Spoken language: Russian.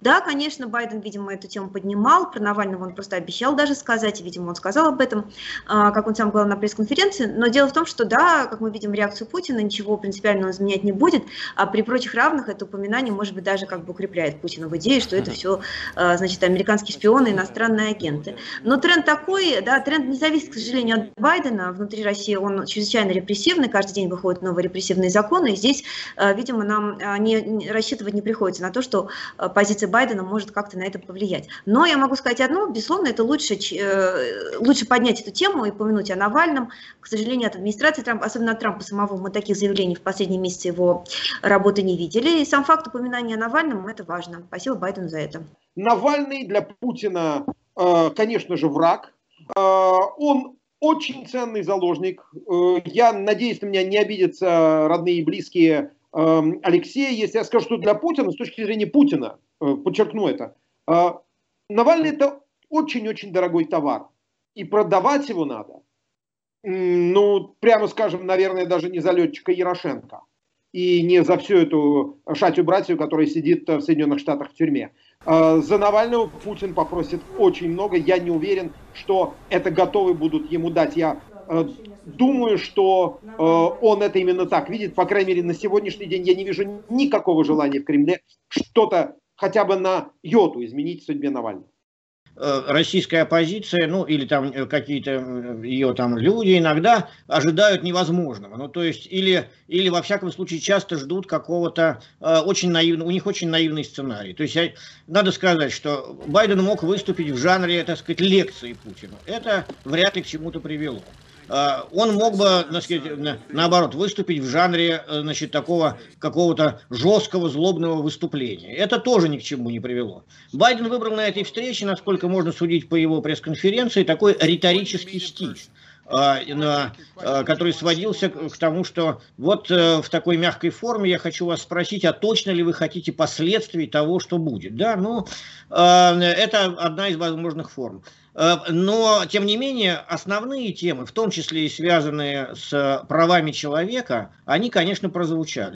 Да, конечно, Байден, видимо, эту тему поднимал, про Навального он просто обещал даже сказать, и, видимо, он сказал об этом, а, как он сам говорил на пресс-конференции, но дело в том, что да, как мы видим реакцию Путина, ничего принципиального изменять не будет, а при прочих равных это упоминание, может быть, даже как бы укрепляет Путина в идее, что это все, а, значит, американские шпионы, иностранные агенты. Но тренд такой, да, тренд не зависит, к сожалению, от Байдена, внутри России он чрезвычайно репрессивный, каждый день выходят новые репрессивные законы, и здесь, а, видимо, нам не, рассчитывать не приходится на то, что позиция Байдена может как-то на это повлиять. Но я могу сказать одно, безусловно, это лучше, э, лучше поднять эту тему и упомянуть о Навальном. К сожалению, от администрации Трампа, особенно от Трампа самого, мы таких заявлений в последние месяцы его работы не видели. И сам факт упоминания о Навальном, это важно. Спасибо Байдену за это. Навальный для Путина, э, конечно же, враг. Э, он очень ценный заложник. Я надеюсь, на меня не обидятся родные и близкие Алексея, если я скажу, что для Путина, с точки зрения Путина, подчеркну это, Навальный это очень-очень дорогой товар. И продавать его надо. Ну, прямо скажем, наверное, даже не за летчика Ярошенко. И не за всю эту шатью-братью, которая сидит в Соединенных Штатах в тюрьме. За Навального Путин попросит очень много. Я не уверен, что это готовы будут ему дать. Я э, думаю, что э, он это именно так видит. По крайней мере, на сегодняшний день я не вижу никакого желания в Кремле что-то хотя бы на йоту изменить в судьбе Навального. Э, российская оппозиция, ну или там э, какие-то ее там люди иногда ожидают невозможного. Ну то есть или, или во всяком случае часто ждут какого-то э, очень наивного, у них очень наивный сценарий. То есть я, надо сказать, что Байден мог выступить в жанре, так сказать, лекции Путину. Это вряд ли к чему-то привело. А, он мог бы, сказать, наоборот, выступить в жанре э, значит, такого какого-то жесткого, злобного выступления. Это тоже ни к чему не привело. Байден выбрал на этой встрече, насколько можно судить по его пресс-конференции, такой риторический стиль который сводился к тому, что вот э, в такой мягкой форме я хочу вас спросить, а точно ли вы хотите последствий того, что будет? Да, ну, это одна из возможных форм. Э, но, тем не менее, основные темы, в том числе и связанные с правами человека, они, конечно, прозвучали.